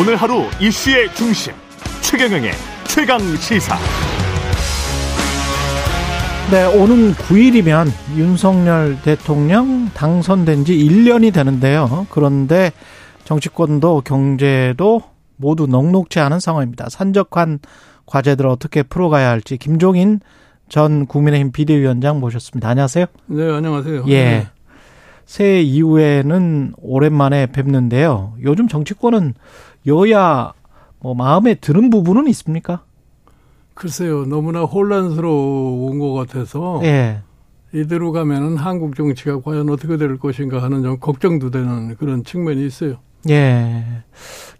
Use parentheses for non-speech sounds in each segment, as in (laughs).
오늘 하루 이슈의 중심 최경영의 최강 시사. 네, 오는 9일이면 윤석열 대통령 당선된 지 1년이 되는데요. 그런데 정치권도 경제도 모두 넉넉지 않은 상황입니다. 산적한 과제들을 어떻게 풀어가야 할지 김종인 전 국민의힘 비대위원장 모셨습니다. 안녕하세요. 네, 안녕하세요. 예. 네. 새해 이후에는 오랜만에 뵙는데요. 요즘 정치권은 여야 뭐 마음에 드는 부분은 있습니까? 글쎄요, 너무나 혼란스러운 것 같아서 예. 이대로 가면은 한국 정치가 과연 어떻게 될 것인가 하는 좀 걱정도 되는 그런 측면이 있어요. 예.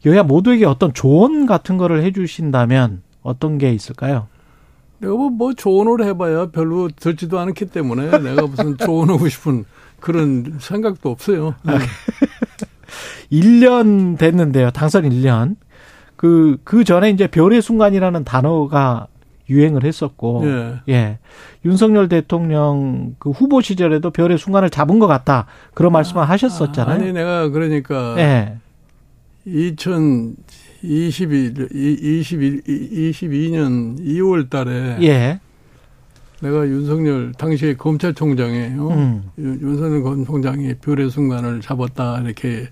여야 모두에게 어떤 조언 같은 거를 해주신다면 어떤 게 있을까요? 내가 뭐, 뭐 조언을 해봐야 별로 듣지도 않기 때문에 내가 무슨 조언하고 싶은 그런 생각도 없어요. (laughs) 네. 1년 됐는데요. 당선 1년. 그, 그 전에 이제 별의 순간이라는 단어가 유행을 했었고, 예. 예. 윤석열 대통령 그 후보 시절에도 별의 순간을 잡은 것 같다. 그런 말씀을 하셨었잖아요. 아니, 내가 그러니까 예. 2021, 21, 22년 2월 달에 예. 내가 윤석열 당시에 검찰총장이에요. 음. 윤석열 검찰총장이 별의 순간을 잡았다 이렇게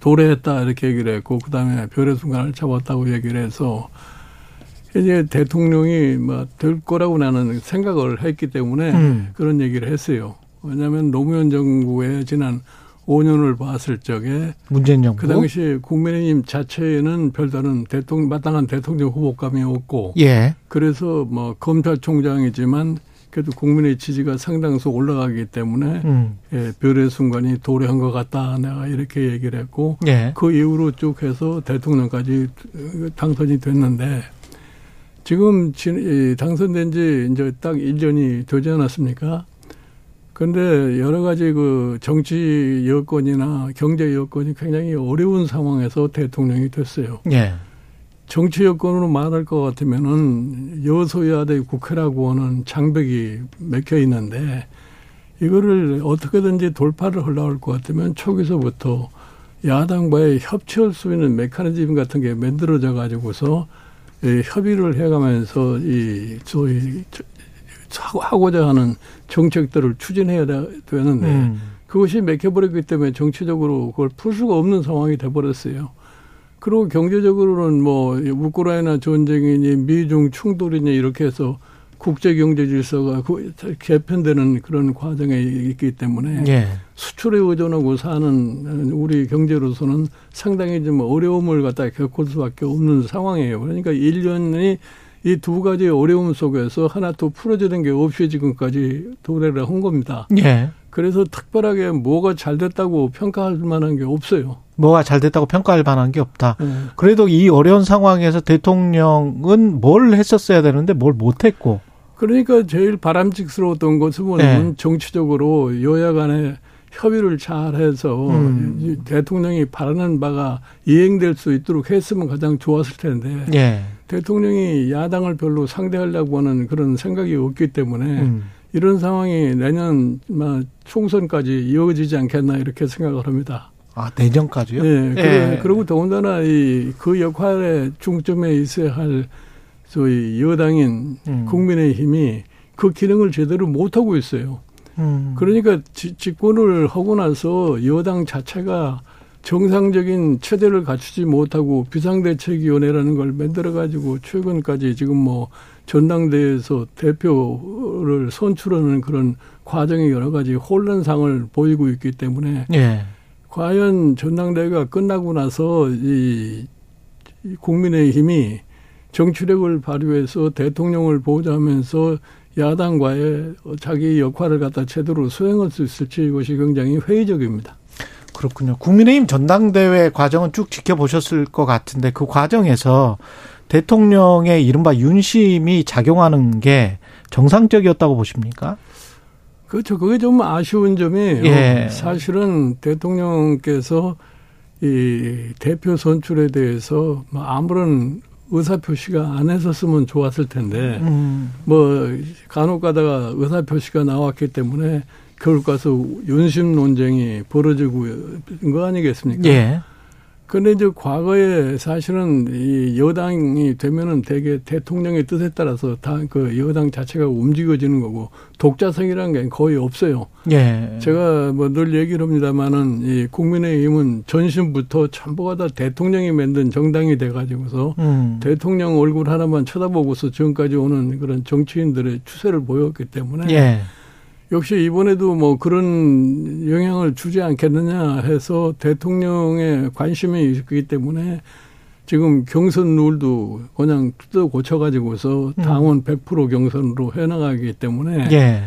도래했다 이렇게 얘기를 했고 그다음에 별의 순간을 잡았다고 얘기를 해서 이제 대통령이 뭐 될 거라고 나는 생각을 했기 때문에 음. 그런 얘기를 했어요. 왜냐하면 노무현 정부의 지난 5년을 봤을 적에 문재인 정부. 그 당시 국민의힘 자체에는 별다른 대통령 마땅한 대통령 후보감이 없고 예. 그래서 뭐 검찰총장이지만 그래도 국민의 지지가 상당수 올라가기 때문에 음. 예, 별의 순간이 도래한 것 같다. 내가 이렇게 얘기를 했고 예. 그 이후로 쭉 해서 대통령까지 당선이 됐는데 지금 당선된 지 이제 딱 1년이 되지 않았습니까? 근데 여러 가지 그 정치 여건이나 경제 여건이 굉장히 어려운 상황에서 대통령이 됐어요. 예. 정치 여건으로 말할 것 같으면은 여소야대 국회라고 하는 장벽이 맥혀 있는데 이거를 어떻게든지 돌파를 하려고 할것 같으면 초기서부터 야당과의 협치할 수 있는 메커니즘 같은 게 만들어져 가지고서 이 협의를 해가면서 이 소위 하고자 하는 정책들을 추진해야 되- 되는데 음. 그것이 맥혀버렸기 때문에 정치적으로 그걸 풀 수가 없는 상황이 돼버렸어요. 그리고 경제적으로는 뭐 우크라이나 전쟁이니 미중 충돌이니 이렇게 해서 국제 경제 질서가 그 개편되는 그런 과정에 있기 때문에 예. 수출에 의존하고 사는 우리 경제로서는 상당히 좀 어려움을 갖다 겪을 수밖에 없는 상황이에요. 그러니까 1년이 이 두 가지 어려움 속에서 하나 더 풀어지는 게 없이 지금까지 도래를 한 겁니다. 예. 그래서 특별하게 뭐가 잘 됐다고 평가할 만한 게 없어요. 뭐가 잘 됐다고 평가할 만한 게 없다. 예. 그래도 이 어려운 상황에서 대통령은 뭘 했었어야 되는데 뭘 못했고. 그러니까 제일 바람직스러웠던 것은 뭐냐면 네. 정치적으로 여야 간에 협의를 잘 해서 음. 이 대통령이 바라는 바가 이행될 수 있도록 했으면 가장 좋았을 텐데 예. 대통령이 야당을 별로 상대하려고 하는 그런 생각이 없기 때문에 음. 이런 상황이 내년 막 총선까지 이어지지 않겠나 이렇게 생각을 합니다. 아, 내년까지요? 예. 예. 그리고, 그리고 더군다나 이 그 역할의 중점에 있어야 할 소위 여당인 음. 국민의힘이 그 기능을 제대로 못 하고 있어요. 음. 그러니까 지- 집권을 하고 나서 여당 자체가 정상적인 체제를 갖추지 못하고 비상대책위원회라는 걸 만들어 가지고 최근까지 지금 뭐 전당대회에서 대표를 선출하는 그런 과정이 여러 가지 혼란상을 보이고 있기 때문에 예. 과연 전당대회가 끝나고 나서 이, 이 국민의힘이 정치력을 발휘해서 대통령을 보좌하면서 야당과의 자기 역할을 갖다 제대로 수행할 수 있을지 이것이 굉장히 회의적입니다. 그렇군요. 국민의힘 전당대회 과정은 쭉 지켜보셨을 것 같은데 그 과정에서 대통령의 이른바 윤심이 작용하는 게 정상적이었다고 보십니까? 그렇죠. 그게 좀 아쉬운 점이에요. 예. 사실은 대통령께서 이 대표 선출에 대해서 뭐 아무런 의사 표시가 안 했었으면 좋았을 텐데 음. 뭐 간혹 가다가 의사 표시가 나왔기 때문에 결국 가서 윤심 논쟁이 벌어지고 있는 거 아니겠습니까? 예. 근데 이제 과거에 사실은 이 여당이 되면은 대개 대통령의 뜻에 따라서 다 그 여당 자체가 움직여지는 거고 독자성이라는 게 거의 없어요. 예. 제가 뭐 늘 얘기를 합니다만은 이 국민의힘은 전신부터 전부가 다 대통령이 만든 정당이 돼가지고서 음. 대통령 얼굴 하나만 쳐다보고서 지금까지 오는 그런 정치인들의 추세를 보였기 때문에 예. 역시 이번에도 뭐 그런 영향을 주지 않겠느냐 해서 대통령의 관심이 있기 때문에 지금 경선 룰도 그냥 뜯어 고쳐가지고서 당원 100% 경선으로 해나가기 때문에 예.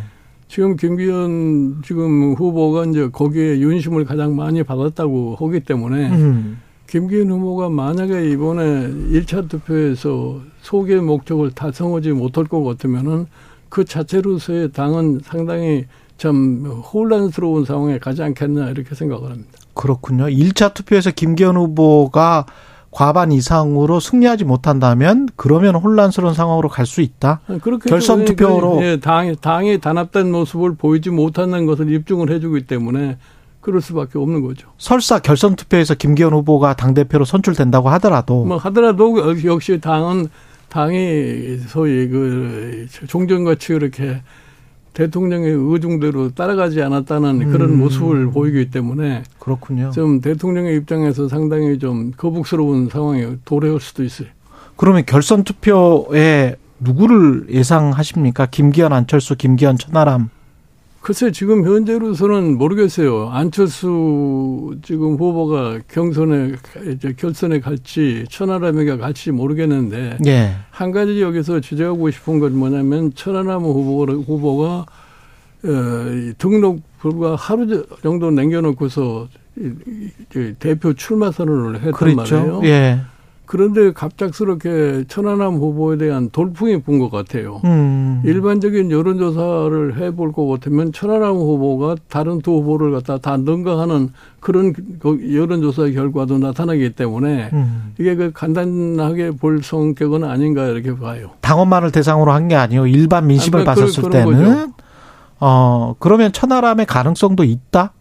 지금 김기현 지금 후보가 이제 거기에 윤심을 가장 많이 받았다고 하기 때문에 음. 김기현 후보가 만약에 이번에 1차 투표에서 소개 목적을 달성하지 못할 것 같으면은 그 자체로서의 당은 상당히 참 혼란스러운 상황에 가지 않겠나 이렇게 생각을 합니다. 그렇군요. 1차 투표에서 김기현 후보가 과반 이상으로 승리하지 못한다면 그러면 혼란스러운 상황으로 갈 수 있다. 그렇게 결선 투표로. 예, 당이 당이 단합된 모습을 보이지 못한다는 것을 입증을 해주기 때문에 그럴 수밖에 없는 거죠. 설사 결선 투표에서 김기현 후보가 당 대표로 선출된다고 하더라도 뭐 하더라도 역시 당은 당이 소위 그 종전같이 이렇게 대통령의 의중대로 따라가지 않았다는 그런 음. 모습을 보이기 때문에 그렇군요. 좀 대통령의 입장에서 상당히 좀 거북스러운 상황에 도래할 수도 있어요. 그러면 결선 투표에 누구를 예상하십니까? 김기현, 안철수, 김기현, 천하람. 글쎄 지금 현재로서는 모르겠어요. 안철수 지금 후보가 경선에 이제 결선에 갈지 천하람에게 갈지 모르겠는데 예. 한 가지 여기서 지적하고 싶은 건 뭐냐면 천하람 후보가, 후보가 어, 이 등록 불과 하루 정도 남겨놓고서 대표 출마 선언을 했단 그랬죠. 말이에요. 예. 그런데 갑작스럽게 천하람 후보에 대한 돌풍이 분 것 같아요. 음. 일반적인 여론조사를 해볼 것 같으면 천하람 후보가 다른 두 후보를 갖다 다 능가하는 그런 그 여론조사 결과도 나타나기 때문에 음. 이게 그 간단하게 볼 성격은 아닌가 이렇게 봐요. 당원만을 대상으로 한 게 아니고 일반 민심을 아, 그- 봤었을 그런 때는 거죠. 어 그러면 천하람의 가능성도 있다.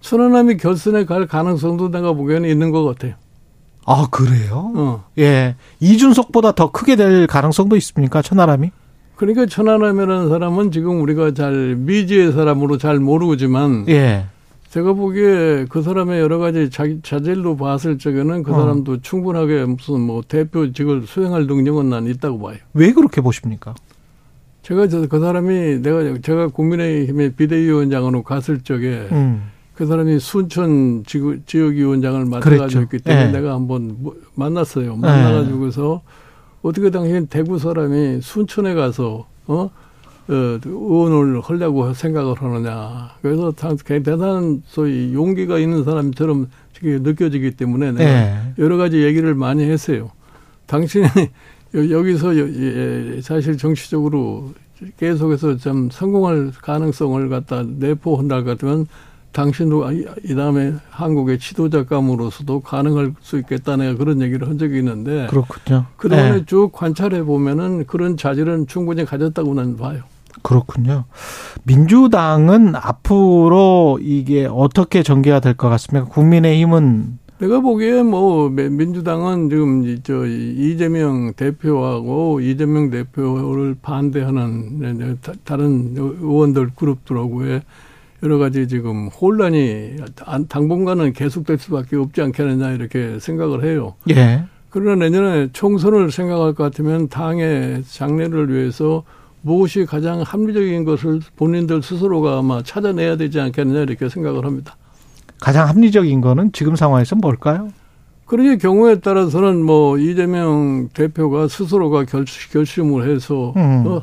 천하람이 결선에 갈 가능성도 내가 보기에는 있는 것 같아요. 아 그래요? 어. 예. 이준석보다 더 크게 될 가능성도 있습니까? 천하람이? 그러니까 천하람이라는 사람은 지금 우리가 잘 미지의 사람으로 잘 모르지만 예. 제가 보기에 그 사람의 여러 가지 자, 자질로 봤을 적에는 그 어. 사람도 충분하게 무슨 뭐 대표직을 수행할 능력은 난 있다고 봐요. 왜 그렇게 보십니까? 제가 저그 사람이 내가 제가 국민의힘의 비대위원장으로 갔을 적에 음. 그 사람이 순천 지구, 지역위원장을 맡아가지고 그랬죠. 있기 때문에 예. 내가 한번 뭐- 만났어요. 만나가지고서 어떻게 당신 대구 사람이 순천에 가서 어? 어, 의원을 하려고 생각을 하느냐. 그래서 참 대단한 소위 용기가 있는 사람처럼 느껴지기 때문에 내가 예. 여러 가지 얘기를 많이 했어요. 당신이 여- (laughs) 여기서 여- 예, 사실 정치적으로 계속해서 좀 성공할 가능성을 갖다 내포한다 같으면 당신도 이- 이 다음에 한국의 지도자감으로서도 가능할 수 있겠다 내가 그런 얘기를 한 적이 있는데 그렇군요. 그동안에 예. 쭉 관찰해 보면은 그런 자질은 충분히 가졌다고 난 봐요. 그렇군요. 민주당은 앞으로 이게 어떻게 전개가 될 것 같습니까? 국민의힘은 내가 보기에 뭐 민주당은 지금 이- 저 이재명 대표하고 이재명 대표를 반대하는 네, 네, 다- 다른 의원들 그룹들하고의 여러 가지 지금 혼란이 안- 당분간은 계속될 수밖에 없지 않겠느냐 이렇게 생각을 해요. 예. 그러나 내년에 총선을 생각할 것 같으면 당의 장래를 위해서 무엇이 가장 합리적인 것을 본인들 스스로가 아마 찾아내야 되지 않겠느냐 이렇게 생각을 합니다. 가장 합리적인 거는 지금 상황에서 뭘까요? 그러니 경우에 따라서는 뭐 이재명 대표가 스스로가 결, 결심을 해서 음. 어,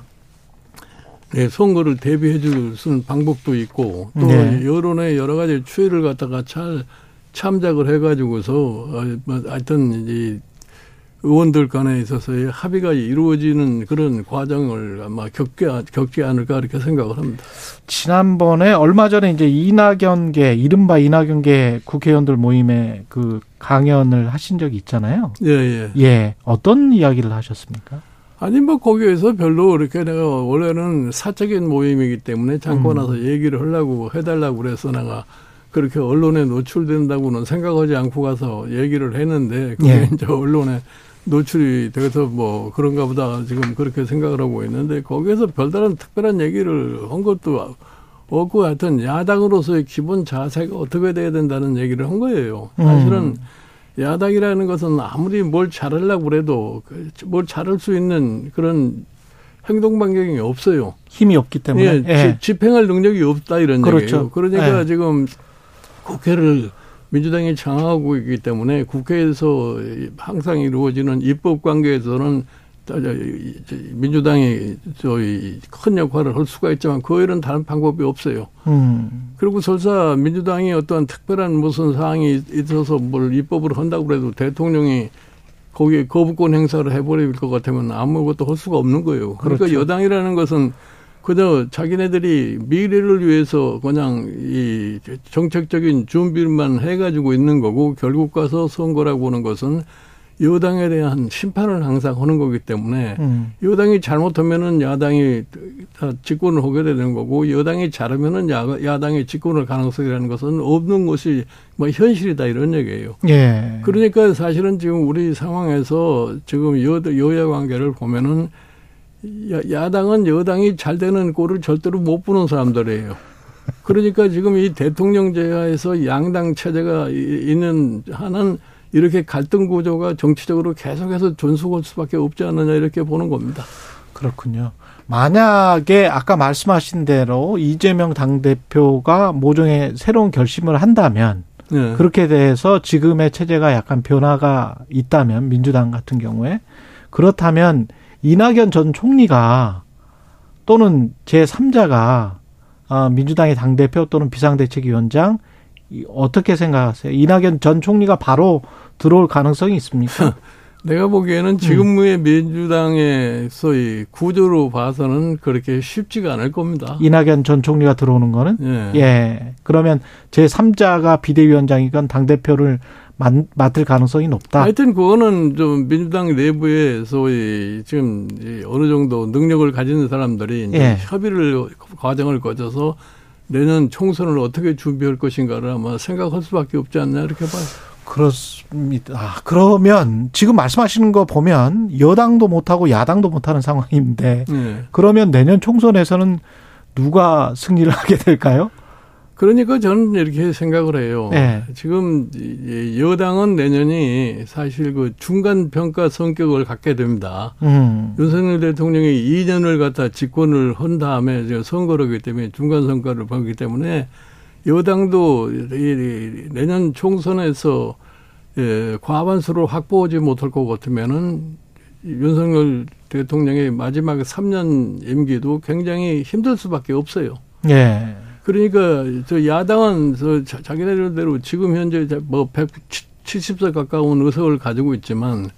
네, 선거를 대비해 줄수 있는 방법도 있고 또 네. 여론의 여러 가지 추이를 갖다가 잘 참작을 해가지고서 어, 뭐 하여튼 이 의원들 간에 있어서의 합의가 이루어지는 그런 과정을 아마 겪게, 겪지 않을까 이렇게 생각을 합니다. 지난번에 얼마 전에 이제 이낙연계 이른바 이낙연계 국회의원들 모임에 그 강연을 하신 적이 있잖아요. 예, 예. 예. 어떤 이야기를 하셨습니까? 아니 뭐 거기에서 별로 이렇게 내가 원래는 사적인 모임이기 때문에 잠깐 음. 와서 얘기를 하려고 해달라고 그래서 내가 그렇게 언론에 노출된다고는 생각하지 않고 가서 얘기를 했는데 그게 예. 이제 언론에 노출이 돼서 뭐 그런가 보다 지금 그렇게 생각을 하고 있는데 거기에서 별다른 특별한 얘기를 한 것도 없고 하여튼 야당으로서의 기본 자세가 어떻게 돼야 된다는 얘기를 한 거예요. 사실은 음. 야당이라는 것은 아무리 뭘 잘하려고 그래도 그뭘 잘할 수 있는 그런 행동 반경이 없어요. 힘이 없기 때문에. 예, 예. 지- 집행할 능력이 없다 이런 그렇죠. 얘기예요. 그러니까 예. 지금 국회를 민주당이 장악하고 있기 때문에 국회에서 항상 이루어지는 입법 관계에서는 민주당이 저희 큰 역할을 할 수가 있지만 그 외에는 다른 방법이 없어요. 음. 그리고 설사 민주당이 어떤 특별한 무슨 사항이 있어서 뭘 입법을 한다고 그래도 대통령이 거기에 거부권 행사를 해버릴 것 같으면 아무것도 할 수가 없는 거예요. 그러니까 그렇죠. 여당이라는 것은 그저 자기네들이 미래를 위해서 그냥 이 정책적인 준비만 해가지고 있는 거고 결국 가서 선거라고 하는 것은 여당에 대한 심판을 항상 하는 거기 때문에 음. 여당이 잘못하면은 야당이 다 집권을 하게 되는 거고 여당이 잘하면은 야, 야당이 집권할 가능성이라는 것은 없는 것이 뭐 현실이다 이런 얘기예요. 예. 그러니까 사실은 지금 우리 상황에서 지금 여, 여야 관계를 보면은 야, 야당은 여당이 잘 되는 꼴을 절대로 못 보는 사람들이에요. 그러니까 지금 이 대통령 제하에서 양당 체제가 이- 있는 한은 이렇게 갈등 구조가 정치적으로 계속해서 존속할 수밖에 없지 않느냐 이렇게 보는 겁니다. 그렇군요. 만약에 아까 말씀하신 대로 이재명 당대표가 모종의 새로운 결심을 한다면 네. 그렇게 돼서 지금의 체제가 약간 변화가 있다면 민주당 같은 경우에 그렇다면 이낙연 전 총리가 또는 제3자가 아, 민주당의 당대표 또는 비상대책위원장 이- 어떻게 생각하세요? 이낙연 전 총리가 바로 들어올 가능성이 있습니까? (laughs) 내가 보기에는 지금의 민주당의 소위 구조로 봐서는 그렇게 쉽지가 않을 겁니다. 이낙연 전 총리가 들어오는 거는 예. 예. 그러면 제3자가 비대위원장이건 당대표를 맡을 가능성이 높다. 하여튼 그거는 좀 민주당 내부에 소위 지금 이 어느 정도 능력을 가지는 사람들이 이제 예. 협의를 과정을 거쳐서 내년 총선을 어떻게 준비할 것인가를 아마 생각할 수밖에 없지 않나 이렇게 봐요. 그렇습니다. 아, 그러면 지금 말씀하시는 거 보면 여당도 못하고 야당도 못하는 상황인데 예. 그러면 내년 총선에서는 누가 승리를 (laughs) 하게 될까요? 그러니까 저는 이렇게 생각을 해요. 예. 지금 이 여당은 내년이 사실 그 중간 평가 성격을 갖게 됩니다. 음. 윤석열 대통령이 2년을 갖다 집권을 한 다음에 이제 선거를 하기 때문에 중간 선거를 보기 때문에 여당도 이 내년 총선에서 예, 과반수를 확보하지 못할 것 같으면은 윤석열 대통령의 마지막 3년 임기도 굉장히 힘들 수밖에 없어요. 예. 그러니까 저 야당은 저 자- 자기네들대로 지금 현재 뭐 170석 가까운 의석을 가지고 있지만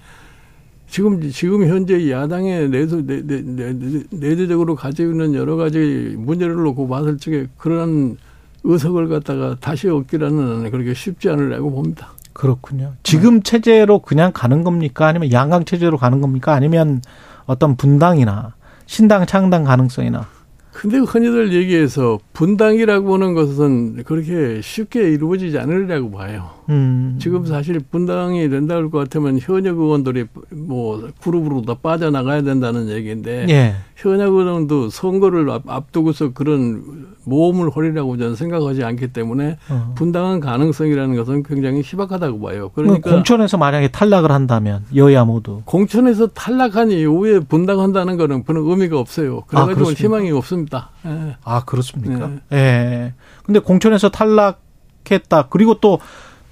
지금 지금 현재 야당의 내수 내, 내, 내, 내재적으로 가지고 있는 여러 가지 문제를 놓고 봤을 적에 그런 의석을 갖다가 다시 얻기라는 그렇게 쉽지 않으라고 봅니다. 그렇군요. 지금 체제로 그냥 가는 겁니까? 아니면 양강 체제로 가는 겁니까? 아니면 어떤 분당이나 신당 창당 가능성이나 근데 흔히들 얘기해서 분당이라고 하는 것은 그렇게 쉽게 이루어지지 않으리라고 봐요. 음. 지금 사실 분당이 된다 할것 같으면 현역 의원들이 뭐 그룹으로 다 빠져나가야 된다는 얘기인데 예. 현역 의원도 선거를 앞, 앞두고서 그런 모험을 벌이라고 저는 생각하지 않기 때문에 어. 분당한 가능성이라는 것은 굉장히 희박하다고 봐요. 그러니까 그러니까 공천에서 만약에 탈락을 한다면 여야 모두 공천에서 탈락한 이후에 분당한다는 거는 별로 의미가 없어요. 그래가지고 아? 희망이 없습니다. 예. 아 그렇습니까? 네. 예. 근데 공천에서 탈락했다. 그리고 또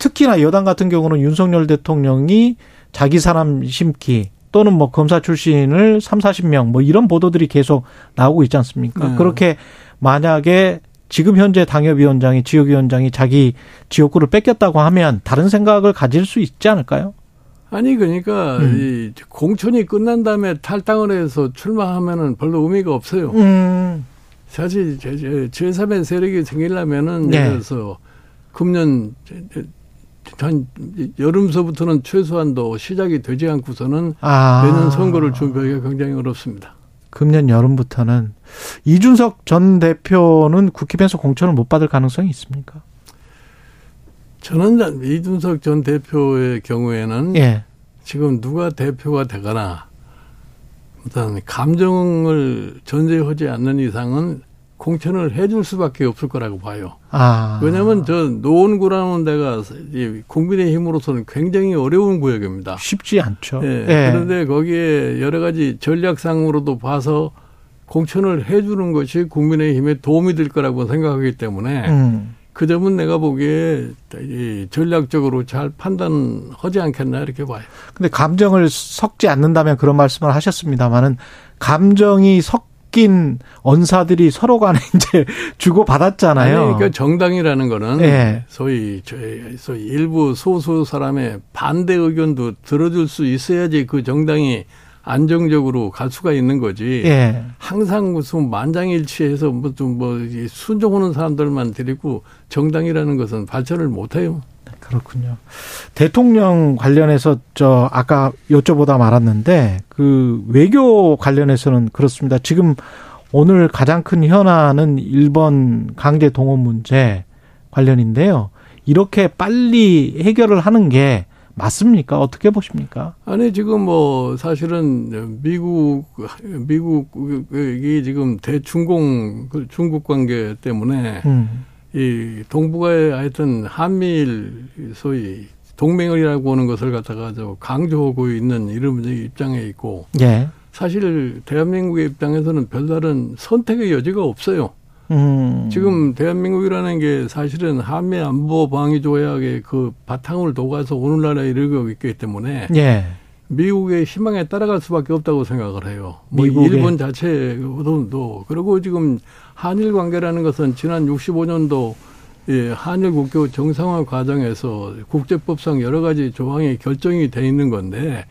특히나 여당 같은 경우는 윤석열 대통령이 자기 사람 심기 또는 뭐 검사 출신을 3, 40명 뭐 이런 보도들이 계속 나오고 있지 않습니까? 네. 그렇게 만약에 지금 현재 당협위원장이 지역위원장이 자기 지역구를 뺏겼다고 하면 다른 생각을 가질 수 있지 않을까요? 아니 그러니까 음. 이 공천이 끝난 다음에 탈당을 해서 출마하면은 별로 의미가 없어요. 음. 사실 제, 제, 제3의 세력이 생기려면은 네. 예를 들어서 금년 한 여름서부터는 최소한도 시작이 되지 않고서는 아. 내년 선거를 준비하기가 굉장히 어렵습니다. 금년 여름부터는 이준석 전 대표는 국힘에서 공천을 못 받을 가능성이 있습니까? 저는 이준석 전 대표의 경우에는 예. 지금 누가 대표가 되거나 일단 감정을 전제하지 않는 이상은 공천을 해줄 수밖에 없을 거라고 봐요. 아. 왜냐하면 저 노원구라는 데가 이 국민의힘으로서는 굉장히 어려운 구역입니다. 쉽지 않죠. 예. 예. 그런데 거기에 여러 가지 전략상으로도 봐서 공천을 해주는 것이 국민의힘에 도움이 될 거라고 생각하기 때문에 음. 그 점은 내가 보기에 이 전략적으로 잘 판단하지 않겠나 이렇게 봐요. 근데 감정을 섞지 않는다면 그런 말씀을 하셨습니다만은 감정이 섞 인 언사들이 서로 간에 (laughs) 이제 주고 받았잖아요. 아니, 그러니까 정당이라는 거는 예. 소위 저 소위 일부 소수 사람의 반대 의견도 들어줄 수 있어야지 그 정당이 안정적으로 갈 수가 있는 거지. 예. 항상 무슨 만장일치해서 뭐좀뭐 순종하는 사람들만 데리고 정당이라는 것은 발전을 못 해요. 그렇군요. 대통령 관련해서 저 아까 여쭤보다 말았는데 그 외교 관련해서는 그렇습니다. 지금 오늘 가장 큰 현안은 일본 강제 동원 문제 관련인데요. 이렇게 빨리 해결을 하는 게 맞습니까? 어떻게 보십니까? 아니 지금 뭐 사실은 미국 미국이 지금 대중공 그 중국 관계 때문에 음. 이 동북아의 하여튼 한미일 소위 동맹이라고 하는 것을 갖다가 저 강조하고 있는 이런 입장에 있고 예. 사실 대한민국의 입장에서는 별다른 선택의 여지가 없어요. 음. 지금 대한민국이라는 게 사실은 한미 안보 방위 조약의 그 바탕을 둬가서 오늘날에 이르고 있기 때문에 예. 미국의 희망에 따라갈 수밖에 없다고 생각을 해요. 뭐 미국의. 일본 자체도 그리고 지금 한일 관계라는 것은 지난 65년도 예, 한일 국교 정상화 과정에서 국제법상 여러 가지 조항이 결정이 돼 있는 건데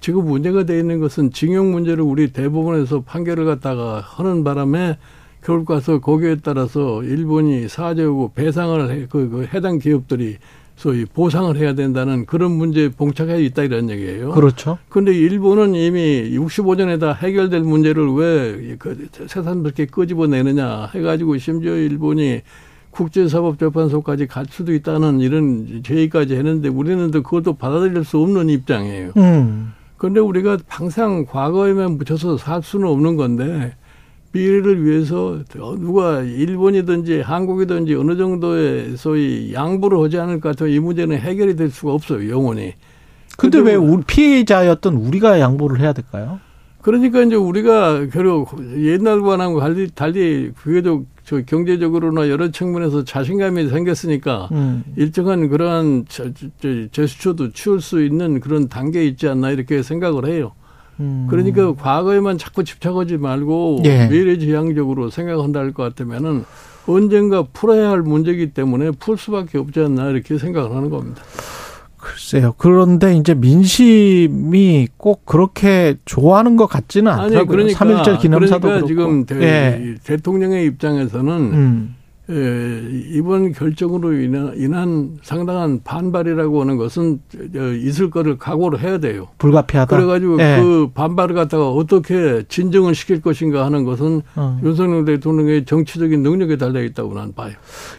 지금 문제가 돼 있는 것은 징용 문제를 우리 대법원에서 판결을 갖다가 하는 바람에 결국 가서 거기에 따라서 일본이 사죄하고 배상을 해, 그, 그 해당 기업들이 소위 보상을 해야 된다는 그런 문제에 봉착해 있다 이런 얘기예요. 그렇죠. 근데 일본은 이미 65년에다 해결될 문제를 왜 그 새삼스럽게 끄집어내느냐 해가지고 심지어 일본이 국제사법재판소까지 갈 수도 있다는 이런 제의까지 했는데 우리는 또 그것도 받아들일 수 없는 입장이에요. 음. 그런데 우리가 항상 과거에만 묻혀서 살 수는 없는 건데 미래를 위해서 누가 일본이든지 한국이든지 어느 정도의 소위 양보를 하지 않을 것 같아요. 이 문제는 해결이 될 수가 없어요. 영원히. 근데 왜 뭐- 우리 피해자였던 우리가 양보를 해야 될까요? 그러니까 이제 우리가 결국 옛날과는 달리, 달리 비교적 저 경제적으로나 여러 측면에서 자신감이 생겼으니까 음. 일정한 그러한 제스처도 취할 수 있는 그런 단계에 있지 않나 이렇게 생각을 해요. 음. 그러니까 과거에만 자꾸 집착하지 말고 예. 미래지향적으로 생각한다 할 것 같으면은 언젠가 풀어야 할 문제이기 때문에 풀 수밖에 없지 않나 이렇게 생각을 하는 겁니다. 글쎄요. 그런데 이제 민심이 꼭 그렇게 좋아하는 것 같지는 않더라고요. 아니 그러니까 3.1절 기념사도 그러니까. 지금 대, 예. 대통령의 입장에서는 음. 예, 이번 결정으로 인한, 상당한 반발이라고 하는 것은 어, 있을 거를 각오를 해야 돼요. 불가피하다. 그래가지고 예. 그 반발을 갖다가 어떻게 진정을 시킬 것인가 하는 것은 어. 윤석열 대통령의 정치적인 능력에 달려 있다고 난 봐요.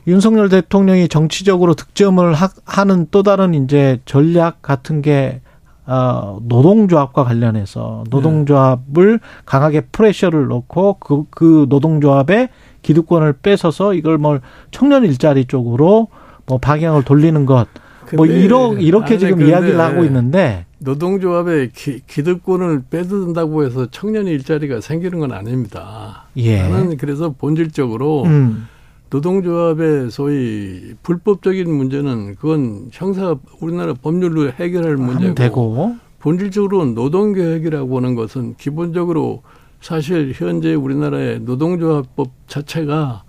윤석열 대통령이 정치적으로 득점을 하, 하는 또 다른 이제 전략 같은 게 어, 노동조합과 관련해서 노동조합을 강하게 프레셔를 넣고 그, 그 노동조합의 기득권을 뺏어서 이걸 뭐 청년 일자리 쪽으로 뭐 방향을 돌리는 것. 뭐 이러, 이렇게 지금 이야기를 하고 있는데 노동조합의 기, 기득권을 빼든다고 해서 청년 일자리가 생기는 건 아닙니다. 예. 나는 그래서 본질적으로 음. 노동조합의 소위 불법적인 문제는 그건 형사 우리나라 법률로 해결할 문제고 되고 본질적으로 노동계획이라고 하는 것은 기본적으로 사실 현재 우리나라의 노동조합법 자체가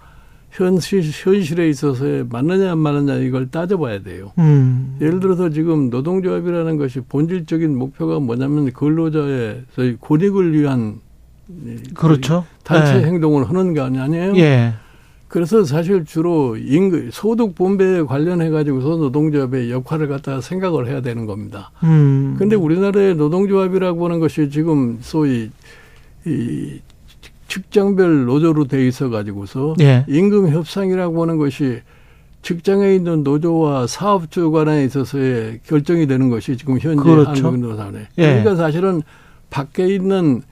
현실, 현실에 있어서 맞느냐 안 맞느냐 이걸 따져봐야 돼요. 음. 예를 들어서 지금 노동조합이라는 것이 본질적인 목표가 뭐냐면 근로자의 소위 권익을 위한 그렇죠. 단체 예. 행동을 하는 거 아니에요? 예. 그래서 사실 주로 임금 소득 분배에 관련해 가지고서 노동조합의 역할을 갖다가 생각을 해야 되는 겁니다. 음. 근데 우리나라의 노동조합이라고 하는 것이 지금 소위 이 측정별 노조로 돼 있어 가지고서 예. 임금 협상이라고 하는 것이 직장에 있는 노조와 사업주 간에 있어서의 결정이 되는 것이 지금 현재 그렇죠. 한국 노사네. 예. 그러니까 사실은 밖에 있는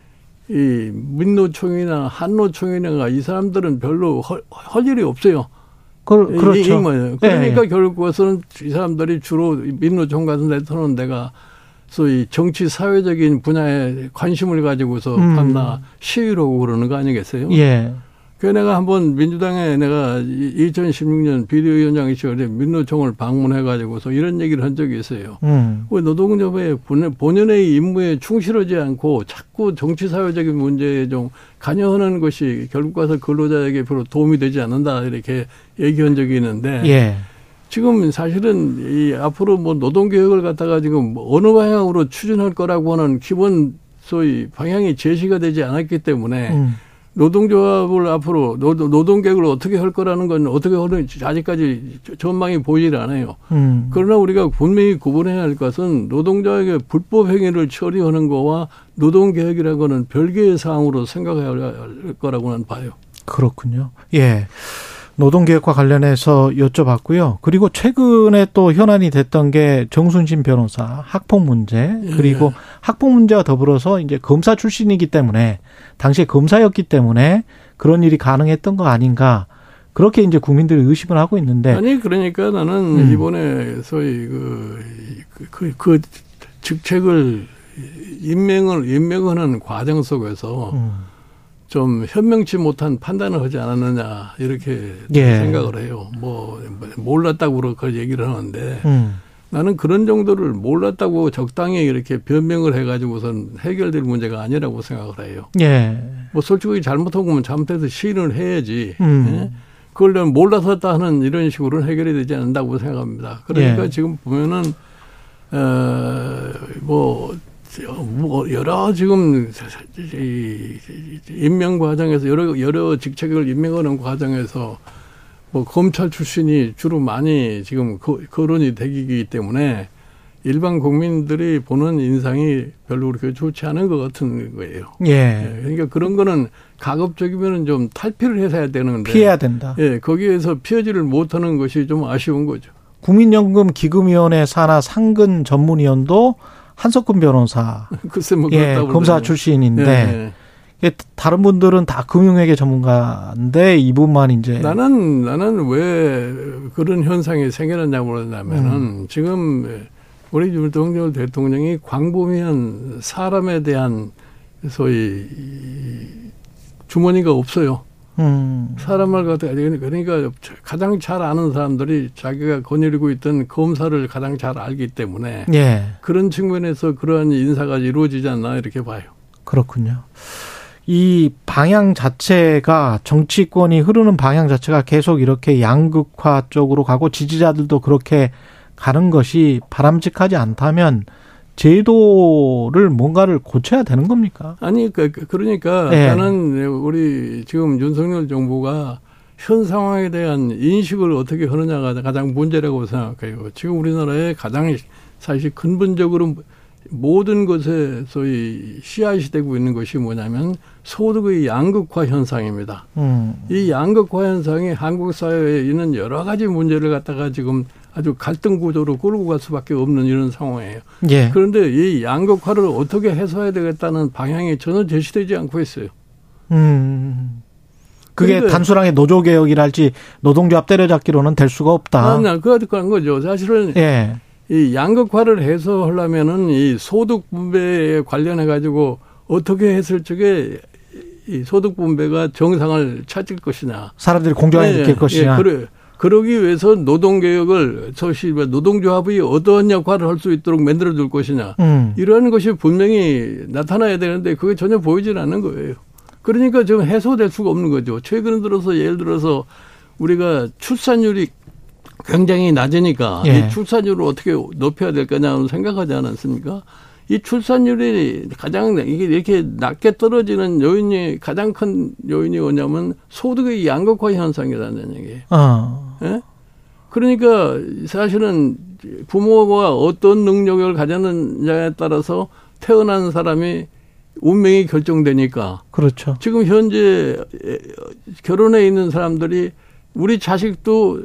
이 민노총이나 한노총이나 이 사람들은 별로 할, 할 일이 없어요. 그, 이- 그렇죠. 이 말이에요. 그러니까 예, 결국 그것은 이 사람들이 주로 민노총 같은 데 터는 데가 소위 정치 사회적인 분야에 관심을 가지고서 음. 시위를 하고 그러는 거 아니겠어요? 예. 그 내가 한번 민주당에 내가 2016년 비대위원장이 시절에 민노총을 방문해 가지고서 이런 얘기를 한 적이 있어요. 음. 왜 노동조합의 본- 본연의 임무에 충실하지 않고 자꾸 정치 사회적인 문제에 좀 관여하는 것이 결국 가서 근로자에게 별로 도움이 되지 않는다 이렇게 얘기한 적이 있는데 예. 지금 사실은 이 앞으로 뭐 노동 개혁을 갖다가 지금 뭐 어느 방향으로 추진할 거라고 하는 기본 소위 방향이 제시가 되지 않았기 때문에 음. 노동조합을 앞으로 노동, 노동 개혁을 어떻게 할 거라는 건 어떻게 하는지 아직까지 전망이 보이질 않아요. 음. 그러나 우리가 분명히 구분해야 할 것은 노동자에게 불법 행위를 처리하는 거와 노동 개혁이라는 거는 별개의 사항으로 생각해야 할 거라고는 봐요. 그렇군요. 예. 노동개혁과 관련해서 여쭤봤고요. 그리고 최근에 또 현안이 됐던 게 정순신 변호사 학폭 문제 그리고 학폭 문제와 더불어서 이제 검사 출신이기 때문에 당시에 검사였기 때문에 그런 일이 가능했던 거 아닌가 그렇게 이제 국민들이 의심을 하고 있는데 아니 그러니까 나는 음. 이번에 소위 그, 그, 그, 그 직책을 임명을 임명하는 과정 속에서 음. 좀 현명치 못한 판단을 하지 않았느냐 이렇게 예. 생각을 해요. 뭐 몰랐다고 그렇게 얘기를 하는데 음. 나는 그런 정도를 몰랐다고 적당히 이렇게 변명을 해가지고선 해결될 문제가 아니라고 생각을 해요. 예. 뭐 솔직히 잘못한 거면 잘못해서 시인을 해야지. 음. 예? 그걸 내가 몰라서 했다 하는 이런 식으로는 해결이 되지 않는다고 생각합니다. 그러니까 예. 지금 보면은 어뭐 뭐 여러 지금 이 임명 과정에서 여러 여러 직책을 임명하는 과정에서 뭐 검찰 출신이 주로 많이 지금 거- 거론이 되기 때문에 일반 국민들이 보는 인상이 별로 그렇게 좋지 않은 것 같은 거예요. 예. 예, 그러니까 그런 거는 가급적이면 좀 탈피를 해서 해야 되는데. 피해야 된다. 예, 거기에서 피하지를 못하는 것이 좀 아쉬운 거죠. 국민연금 기금위원회 산하 상근 전문위원도 한석근 변호사 (laughs) 글쎄 뭐 예, 검사. 출신인데 예, 예, 다른 분들은 다 금융회계 전문가인데 이분만 이제 예. 나는 나는 왜 그런 현상이 생겨났냐고 그러냐면은 음. 지금 우리 윤석열 대통령이 광범위한 사람에 대한 소위 이 주머니가 없어요. 음, 사람을 갖다 그러니까 가장 잘 아는 사람들이 자기가 거느리고 있던 검사를 가장 잘 알기 때문에 예, 그런 측면에서 그러한 인사가 이루어지지 않나 이렇게 봐요. 그렇군요. 이 방향 자체가 정치권이 흐르는 방향 자체가 계속 이렇게 양극화 쪽으로 가고 지지자들도 그렇게 가는 것이 바람직하지 않다면 제도를 뭔가를 고쳐야 되는 겁니까? 아니 그 그- 그러니까 예. 나는 우리 지금 윤석열 정부가 현 상황에 대한 인식을 어떻게 하느냐가 가장 문제라고 생각해요. 지금 우리나라의 가장 사실 근본적으로 모든 것에 소위 씨앗이 되고 있는 것이 뭐냐면 소득의 양극화 현상입니다. 음, 이 양극화 현상이 한국 사회에 있는 여러 가지 문제를 갖다가 지금 아주 갈등 구조로 끌고 갈 수밖에 없는 이런 상황이에요. 예, 그런데 이 양극화를 어떻게 해소해야 되겠다는 방향이 전혀 제시되지 않고 있어요. 음. 그게 근데- 단순하게 노조 개혁이랄지 노동조합 때려잡기로는 될 수가 없다. 아니, 그런 거죠. 사실은 예, 이 양극화를 해소하려면은 이 소득 분배에 관련해 가지고 어떻게 했을 적에 이 소득 분배가 정상을 찾을 것이냐. 사람들이 공정하게 예, 느낄 것이냐. 예, 그래. 그러기 위해서 노동개혁을 소시 노동조합이 어떠한 역할을 할 수 있도록 만들어 줄 것이냐. 음, 이런 것이 분명히 나타나야 되는데 그게 전혀 보이질 않는 거예요. 그러니까 지금 해소될 수가 없는 거죠. 최근 들어서 예를 들어서 우리가 출산율이 굉장히 낮으니까 예. 이 출산율을 어떻게 높여야 될 거냐는 생각하지 않았습니까? 이 출산율이 가장 이게 이렇게 낮게 떨어지는 요인이 가장 큰 요인이 뭐냐면 소득의 양극화 현상이라는 얘기예요. 어, 예? 그러니까 사실은 부모가 어떤 능력을 가졌느냐에 따라서 태어난 사람이 운명이 결정되니까 그렇죠. 지금 현재 결혼해 있는 사람들이 우리 자식도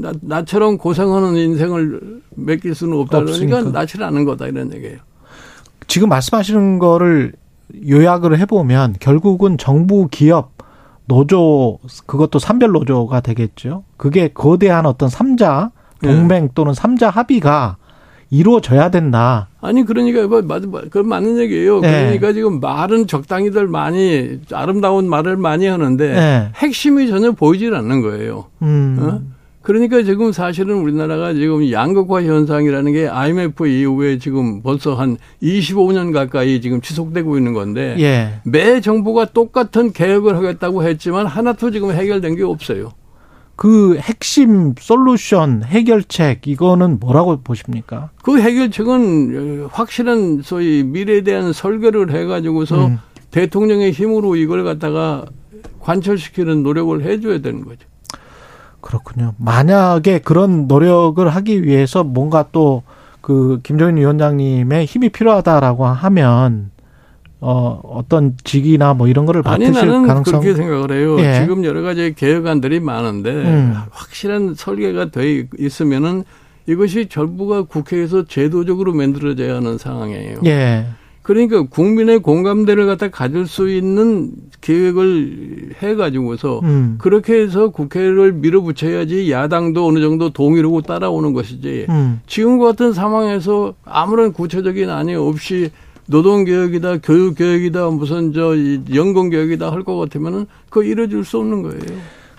나, 나처럼 고생하는 인생을 맡길 수는 없다 그러니까 나치를 않는 거다 이런 얘기예요. 지금 말씀하시는 거를 요약을 해보면 결국은 정부 기업 노조 그것도 산별 노조가 되겠죠. 그게 거대한 어떤 삼자 동맹 또는 삼자 합의가 이루어져야 된다. 아니 그러니까 뭐 맞, 그건 맞는 얘기예요. 네. 그러니까 지금 말은 적당히들 많이 아름다운 말을 많이 하는데 네. 핵심이 전혀 보이질 않는 거예요. 음. 어? 그러니까 지금 사실은 우리나라가 지금 양극화 현상이라는 게 IMF 이후에 지금 벌써 한 25년 가까이 지금 지속되고 있는 건데 예. 매 정부가 똑같은 개혁을 하겠다고 했지만 하나도 지금 해결된 게 없어요. 그 핵심 솔루션 해결책 이거는 뭐라고 보십니까? 그 해결책은 확실한 소위 미래에 대한 설계를 해가지고서 음. 대통령의 힘으로 이걸 갖다가 관철시키는 노력을 해줘야 되는 거죠. 그렇군요. 만약에 그런 노력을 하기 위해서 뭔가 또 그 김정인 위원장님의 힘이 필요하다라고 하면 어 어떤 직이나 뭐 이런 거를 받으실 아니, 나는 가능성 그렇게 생각을 해요. 예. 지금 여러 가지 개혁안들이 많은데 음. 확실한 설계가 돼 있으면은 이것이 전부가 국회에서 제도적으로 만들어져야 하는 상황이에요. 예. 그러니까 국민의 공감대를 갖다 가질 수 있는 계획을 해가지고서 음. 그렇게 해서 국회를 밀어붙여야지 야당도 어느 정도 동의하고 따라오는 것이지 음. 지금과 같은 상황에서 아무런 구체적인 안이 없이 노동개혁이다, 교육개혁이다, 무슨 저 연금개혁이다 할 것 같으면은 그거 이뤄질 수 없는 거예요.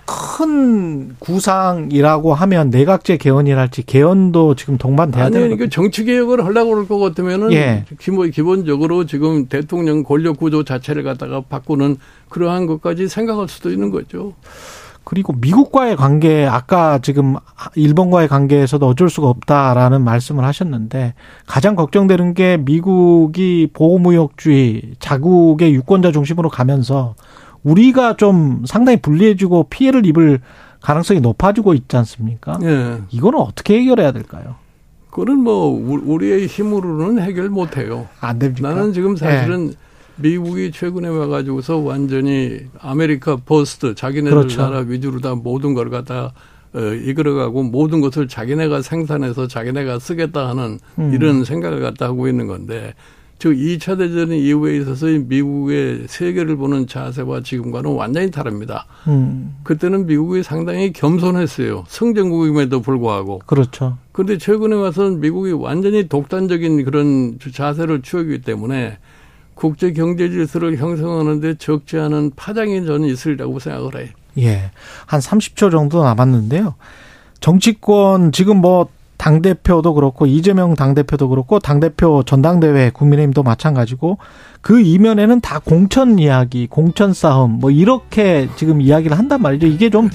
큰 구상이라고 하면 내각제 개헌이랄지 개헌도 지금 동반돼야 되는 그러니까 정치 개혁을 하려고 그럴 것 같으면은 예. 기본적으로 지금 대통령 권력 구조 자체를 갖다가 바꾸는 그러한 것까지 생각할 수도 있는 거죠. 그리고 미국과의 관계 아까 지금 일본과의 관계에서도 어쩔 수가 없다라는 말씀을 하셨는데 가장 걱정되는 게 미국이 보호무역주의 자국의 유권자 중심으로 가면서 우리가 좀 상당히 불리해지고 피해를 입을 가능성이 높아지고 있지 않습니까? 예. 이거는 어떻게 해결해야 될까요? 그건 뭐 우리의 힘으로는 해결 못 해요. 안 됩니까? 나는 지금 사실은 예. 미국이 최근에 와가지고서 완전히 America First 자기네들 그렇죠. 나라 위주로 다 모든 걸 갖다 어, 이끌어가고 모든 것을 자기네가 생산해서 자기네가 쓰겠다 하는 음. 이런 생각을 갖다 하고 있는 건데 즉 2차 대전 이후에 있어서 미국의 세계를 보는 자세와 지금과는 완전히 다릅니다. 음. 그때는 미국이 상당히 겸손했어요. 성전국임에도 불구하고. 그렇죠. 그런데 최근에 와서는 미국이 완전히 독단적인 그런 자세를 취하기 때문에 국제 경제 질서를 형성하는데 적지 않은 파장이 저는 있으리라고 생각을 해요. 예. 한 30초 정도 남았는데요. 정치권 지금 뭐 당대표도 그렇고 이재명 당대표도 그렇고 당대표 전당대회 국민의힘도 마찬가지고 그 이면에는 다 공천 이야기, 공천 싸움 뭐 이렇게 지금 이야기를 한단 말이죠. 이게 좀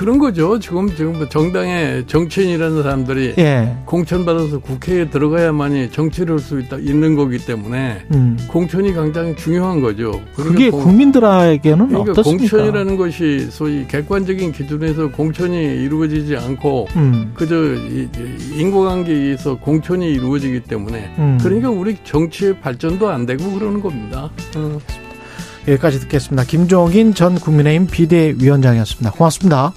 그런 거죠. 지금 지금 뭐 정당의 정치인이라는 사람들이 예. 공천 받아서 국회에 들어가야만이 정치를 할 수 있다 있는 거기 때문에 음. 공천이 굉장히 중요한 거죠. 그러니까 그게 공, 국민들에게는 그러니까 어떻습니까? 공천이라는 것이 소위 객관적인 기준에서 공천이 이루어지지 않고 음. 그저 인과관계에 의해서 공천이 이루어지기 때문에 음. 그러니까 우리 정치의 발전도 안 되고 그러는 겁니다. 어. 여기까지 듣겠습니다. 김종인 전 국민의힘 비대위원장이었습니다. 고맙습니다.